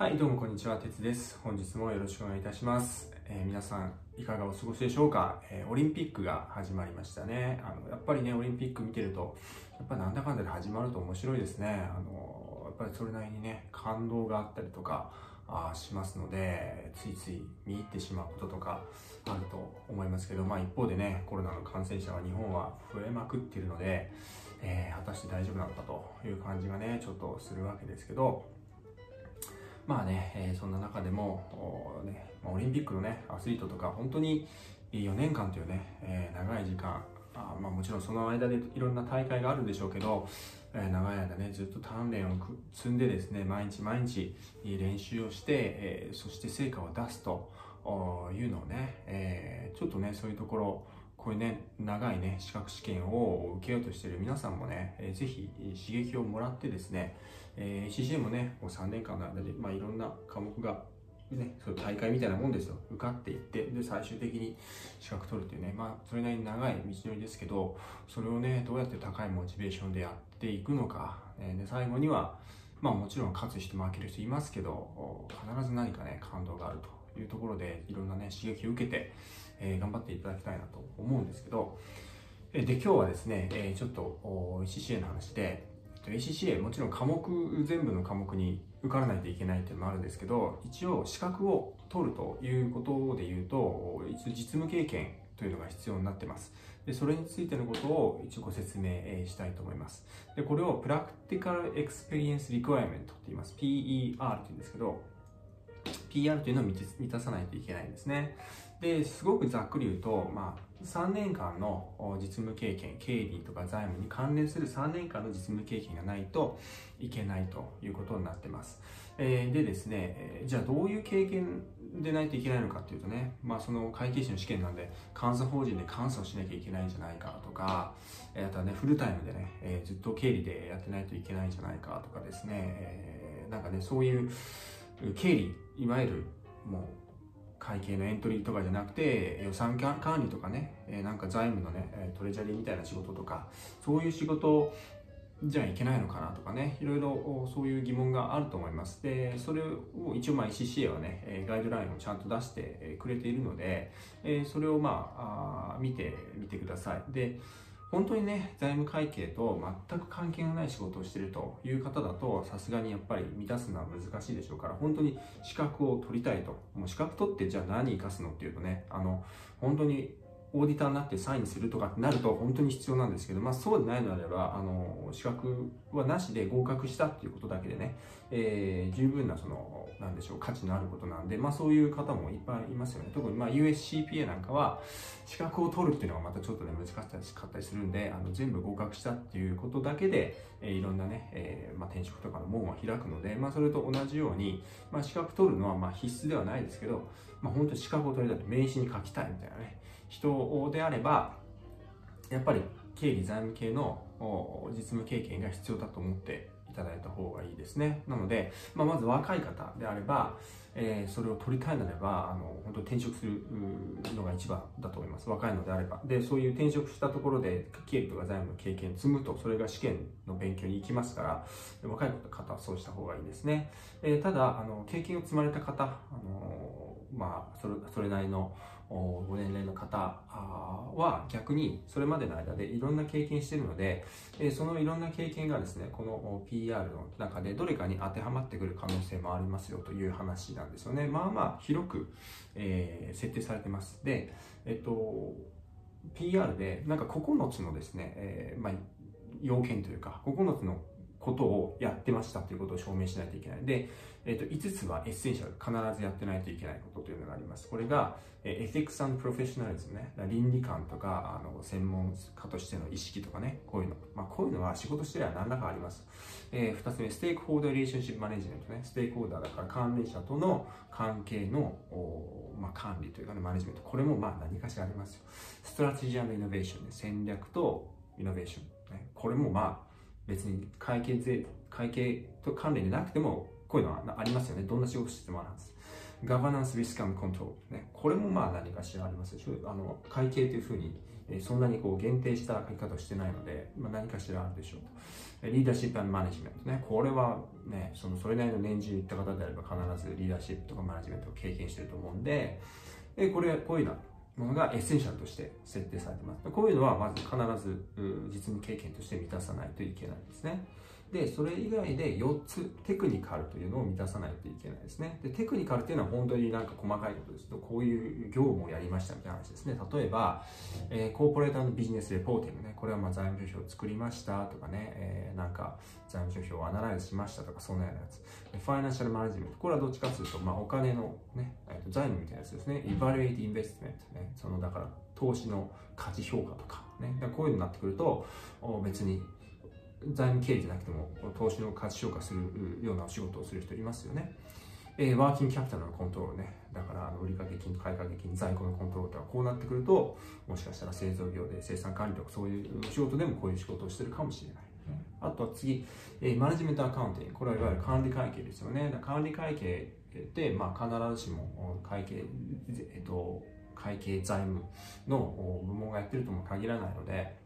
はい、どうもこんにちは、てつです。本日もよろしくお願いいたします。えー皆さん、いかがお過ごしでしょうか、えーオリンピックが始まりましたね。あの、やっぱりね、オリンピック見てると、やっぱなんだかんだで始まると面白いですね。あの、やっぱりそれなりにね、感動があったりとか、あしますので、ついつい見入ってしまうこととかあると思いますけど、まあ一方でね、コロナの感染者は日本は増えまくっているので、えー果たして大丈夫なのかという感じがね、ちょっとするわけですけど、まあね、えーそんな中でも、ね、オリンピックのね、アスリートとか、本当に4年間というね、えー長い時間、あまあもちろんその間でいろんな大会があるんでしょうけど、えー長い間ね、ずっと鍛錬を積んでですね、毎日毎日練習をして、えーそして成果を出すというのをね、えーちょっとね、そういうところ、こういうね、長いね、資格試験を受けようとしている皆さんもね、えーぜひ刺激をもらってですね、えー CCA もね、もう3年間の間で、まあ、いろんな科目が、ね、そう大会みたいなもんですよ。受かっていって、で、最終的に資格取るっていうね、まあ、それなりに長い道のりですけど、それをね、どうやって高いモチベーションでやっていくのか、えーで、最後には、まあもちろん勝つ人負ける人いますけど、必ず何かね、感動があるというところで、いろんなね、刺激を受けて、え頑張っていただきたいなと思うんですけど、えで、今日はですね、えちょっと ACCA の話で、ACCA もちろん科目全部の科目に受からないといけないっていうのもあるんですけど一応資格を取るということで言うと一応実務経験というのが必要になってます。でそれについてのことを一応ご説明したいと思います。でこれを Practical Experience Requirement って言います。PER って言うんですけど PR というのを満たさないといけないんですね。で、すごくざっくり言うと、まあ、3年間の実務経験、経理とか財務に関連する3年間の実務経験がないといけないということになってます。えーでですね、じゃあどういう経験でないといけないのかっていうとね、まあその会計士の試験なんで、監査法人で監査をしなきゃいけないんじゃないかとか、あとはね、フルタイムでね、えーずっと経理でやってないといけないんじゃないかとかですね、えーなんかね、そういう経理、いわゆるもう会計のエントリーとかじゃなくて予算管理とかね、えなんか財務のねトレジャリーみたいな仕事とかそういう仕事じゃいけないのかなとかねいろいろそういう疑問があると思います。でそれを一応まあ ECCA はねガイドラインをちゃんと出してくれているので、それをまあ見てみてください。で本当にね財務会計と全く関係のない仕事をしているという方だとさすがにやっぱり満たすのは難しいでしょうから本当に資格を取りたいと。もう資格取ってじゃあ何生かすのっていうとねあの本当にオーディターになってサインするとかってなると本当に必要なんですけど、まあ、そうでないのであればあの資格はなしで合格したっていうことだけでね、えー十分なそのなんでしょう価値のあることなんで、まあ、そういう方もいっぱいいますよね。特にまあ USCPA なんかは資格を取るっていうのがまたちょっとね難しかったりするんであの全部合格したっていうことだけで、えーいろんなね、えーまあ、転職とかの門は開くので、まあ、それと同じように、まあ、資格取るのはまあ必須ではないですけど、まあ、本当に資格を取りたいと名刺に書きたいみたいなね人であればやっぱり経理財務系の実務経験が必要だと思っていただいた方がいいですね。なので、まあ、まず若い方であれば、えーそれを取りたいのであれば、あの、本当に転職するのが一番だと思います。若いのであれば。で、そういう転職したところで、経理とか財務の経験を積むと、それが試験の勉強に行きますから、若い方はそうした方がいいですね。えーただ、あの、経験を積まれた方、あの、まあ、それ、それなりの、ご年齢の方は逆にそれまでの間でいろんな経験しているので、えそのいろんな経験がですねこの PR の中でどれかに当てはまってくる可能性もありますよという話なんですよね。まあまあ広く、えー設定されてます。でえっと PR でなんか9つのですね、えーまあ、要件というか9つのことをやってましたということを証明しないといけない。で、えっと5つは Essential、必ずやってないといけないことというのがあります。これが、えー、Ethics and Professionalism ね、倫理観とか、あの、専門家としての意識とかね、こういうの。まあ、こういうのは仕事してりゃ何らかあります。えー、2つ目、 Stakeholder Relationship Management ね。ステークホルダーだから関連者との関係の、まあ、管理というかね、マネジメント。これもまあ何かしらありますよ。Strategy Innovation ね。戦略とイノベーション。ね、これもまあ、別に会計税、会計と関連でなくても、こういうのはありますよね。どんな仕事してもあるはず。 Governance Risk Control。ね。これもまあ何かしらありますでしょ。あの、会計というふうにそんなにこう限定した書き方をしてないので、まあ、何かしらあるでしょうと。リーダーシップマネジメントね。これはね、そのそれなりの年次いった方であれば必ずリーダーシップとかマネジメントを経験してると思うんで、えこれ、こういうようなものが Essential として設定されてます。こういうのはまず必ず実務経験として満たさないといけないんですね。で、それ以外で4つ Technical というのを満たさないといけないですね。で、 Technical っていうのは本当になんか細かいことですと、こういう業務をやりましたみたいな話ですね。例えば、えー、 Corporate and Business Reporting ね、これはまあ財務諸表を作りましたとかね、えー、なんか財務諸表を analyze しましたとか、そんなようなやつ。ファイナンシャルマネジメント、これはどっちかというと、まあ、お金のね、えー、と財務みたいなやつですね。イバリエイティインベストメントね、そのだから投資の価値評価とかね、こういうのになってくると、別に財務経理じゃなくても投資の価値評価するようなお仕事をする人いますよね。えー、ワーキングキャピタルのコントロールね。だから、売掛金、買掛金、在庫のコントロールとか、こうなってくると、もしかしたら製造業で生産管理とか、そういう仕事でもこういう仕事をしてるかもしれない。あとは次、えー、マネジメントアカウンティング。これはいわゆる管理会計ですよね。管理会計って、まあ、必ずしも会計、えっと、会計財務の部門がやってるとも限らないので、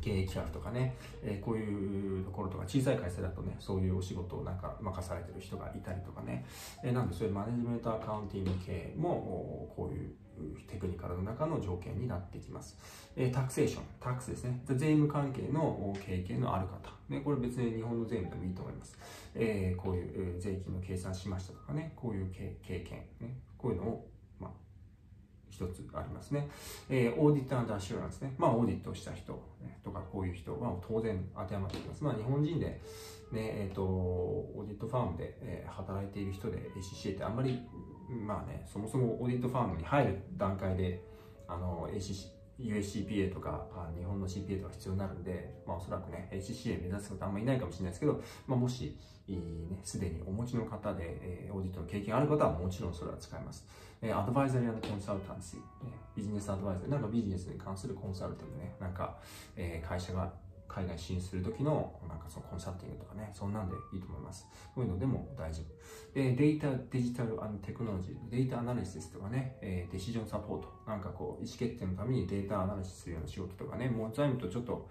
経営企画とかね、えー、こういうところとか小さい会社だとね、そういうお仕事をなんか任されてる人がいたりとかね、えー、なんでそういうマネジメントアカウンティング系もこういうテクニカルの中の条件になってきます。えー、 Taxation、Tax ですね。税務関係の経験のある方。ね、これ別に日本の税務でもいいと思います。えー、こういう税金の計算しましたとかね、こういう経験、ね、こういうのを一つありますね。えー、 Audit Assurance ね。まあ、オーディットした人、ね、とか、こういう人は当然当てはまってきます。まあ、日本人で、ね、えっ、ー、と、 audit firm で、えー、働いている人で ACCA ってあんまり、まあね、そもそもオーディットファームに入る段階で、あの、ACC、USCPA とか日本の CPA とか必要になるんで、まあ、おそらくね、HCA 目指す方あんまりいないかもしれないですけど、まあ、もし、ね、すでにお持ちの方で、えー、オーディットの経験ある方はもちろんそれは使えます。えー、アドバイザリーコンサルタンシー、ね、ビジネスアドバイザー、なんかビジネスに関するコンサルティングね、なんか、えー、会社が海外進出する時のなんかそのコンサルティングとかね、そんなんでいいと思います。こういうのでも大丈夫。で、データ、デジタルテクノロジー、データアナリシスとかね、えー、デシジョンサポート、なんかこう、意思決定のためにデータアナリシスするような仕事とかね、もう財務とちょっと、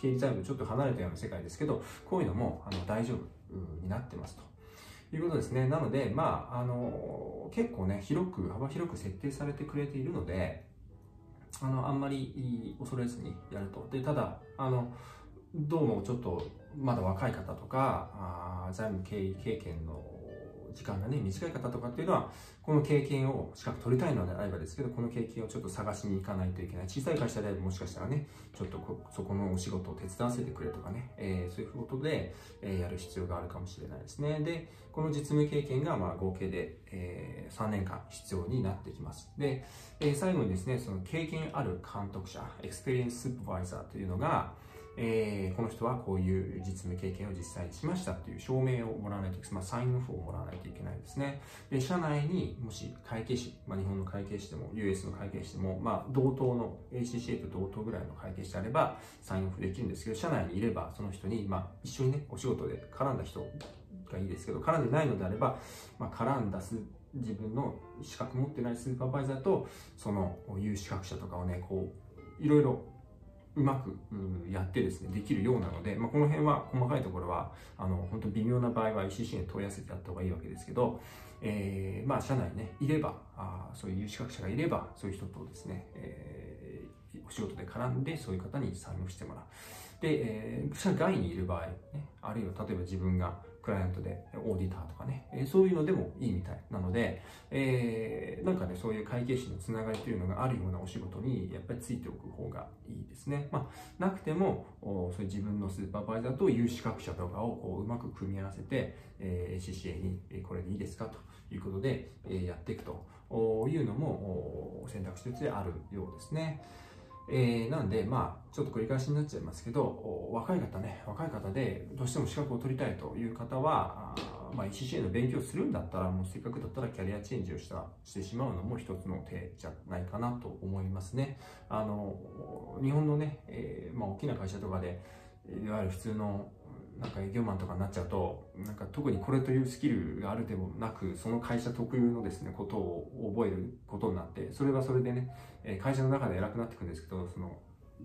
経理財務とちょっと離れたような世界ですけど、こういうのもあの大丈夫になってますと。いうことですね。なので、まあ、あの、結構ね、広く、幅広く設定されてくれているので、あの、あんまり恐れずにやると。で、ただ、あの、どうもちょっとまだ若い方とか、あ財務経営経験の時間がね、短い方とかっていうのは、この経験を資格取りたいのであればですけど、この経験をちょっと探しに行かないといけない。小さい会社であればもしかしたらね、ちょっとそこのお仕事を手伝わせてくれとかね、えー、そういうことで、えー、やる必要があるかもしれないですね。で、この実務経験がまあ合計で、えー、3年間必要になってきます。で、えー、最後にですね、その経験ある監督者、 experience supervisor というのが、えー、この人はこういう実務経験を実際にしましたという証明をもらわないといけない、まあ、サインオフをもらわないといけないですね。で、社内にもし会計士、まあ、日本の会計士でも US の会計士でも、まあ、同等の ACCA と同等ぐらいの会計士であればサインオフできるんですけど、社内にいればその人に、まあ、一緒にね、お仕事で絡んだ人がいいですけど、絡んでないのであれば、まあ、絡んだす自分の資格持ってないスーパーバイザーと、その有資格者とかをね、こう、いろいろうまくやってですね、できるようなので、まあ、この辺は細かいところは、あの、本当微妙な場合は ECC に問い合わせてやった方がいいわけですけど、えー、まあ、社内ね、いれば、あそういう有資格者がいれば、そういう人とですね、えー、お仕事で絡んで、そういう方に参与してもらう。で、えー、社外にいる場合、ね、あるいは例えば自分がクライアントでオーディターとかね、えそういうのでもいいみたいなので、えー、なんかね、そういう会計士のつながりというのがあるようなお仕事にやっぱりついておく方がいいですね。まあ、なくても、そういう自分のスーパーバイザーと有資格者とかをこううまく組み合わせて、え、CCA にえこれでいいですかということで、えやっていくというのも選択肢としてあるようですね。えー、なんで、まあ、ちょっと繰り返しになっちゃいますけど、若い方ね、若い方でどうしても資格を取りたいという方は、まあ、ECCA の勉強するんだったら、もうせっかくだったらキャリアチェンジをしたしてしまうのも一つの手じゃないかなと思いますね。あの、日本のね、えー、まあ、大きな会社とかで、いわゆる普通のなんか営業マンとかになっちゃうと、なんか特にこれというスキルがあるでもなく、その会社特有のですね、ことを覚えることになって、それはそれでね、会社の中で偉くなっていくんですけど、その、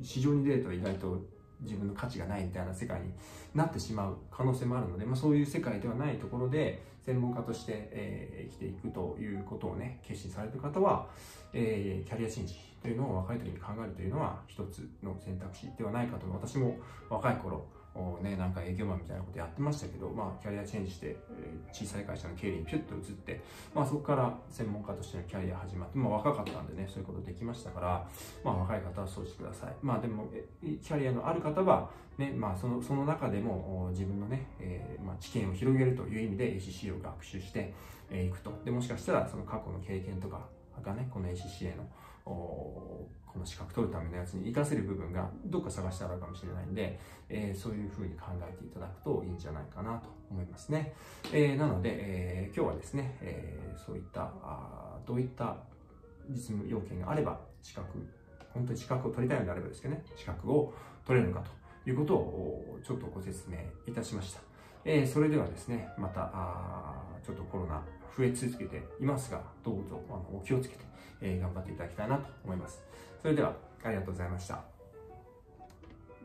市場に出ると意外と自分の価値がないみたいな世界になってしまう可能性もあるので、まあ、そういう世界ではないところで専門家として、えー、生きていくということをね決心される方は、えー、キャリアチェンジというのを若い時に考えるというのは一つの選択肢ではないかと私も若い頃ね、なんか営業マンみたいなことやってましたけど、まあ、キャリアチェンジして、小さい会社の経理にピュッと移って、まあ、そこから専門家としてのキャリア始まって、まあ、若かったんでね、そういうことできましたから、まあ、若い方はそうしてください。まあ、でも、キャリアのある方は、ね、まあ、その、その中でも、自分のね、えー、まあ、知見を広げるという意味で ACC を学習してい、くと。で、もしかしたら、その過去の経験とかがね、この ACCA の、この資格取るためのやつに活かせる部分がどっか探してあるかもしれないんで、えー、そういうふうに考えていただくといいんじゃないかなと思いますね。えー、なので、えー、今日はですね、えそういったあ、どういった実務要件があれば資格、本当に資格を取りたいのであればですけどね、資格を取れるのかということをちょっとご説明いたしました。えそれではですね、また、ちょっとコロナ増え続けていますが、どうぞあのお気をつけて、えー、頑張っていただきたいなと思います。それでは、ありがとうございました。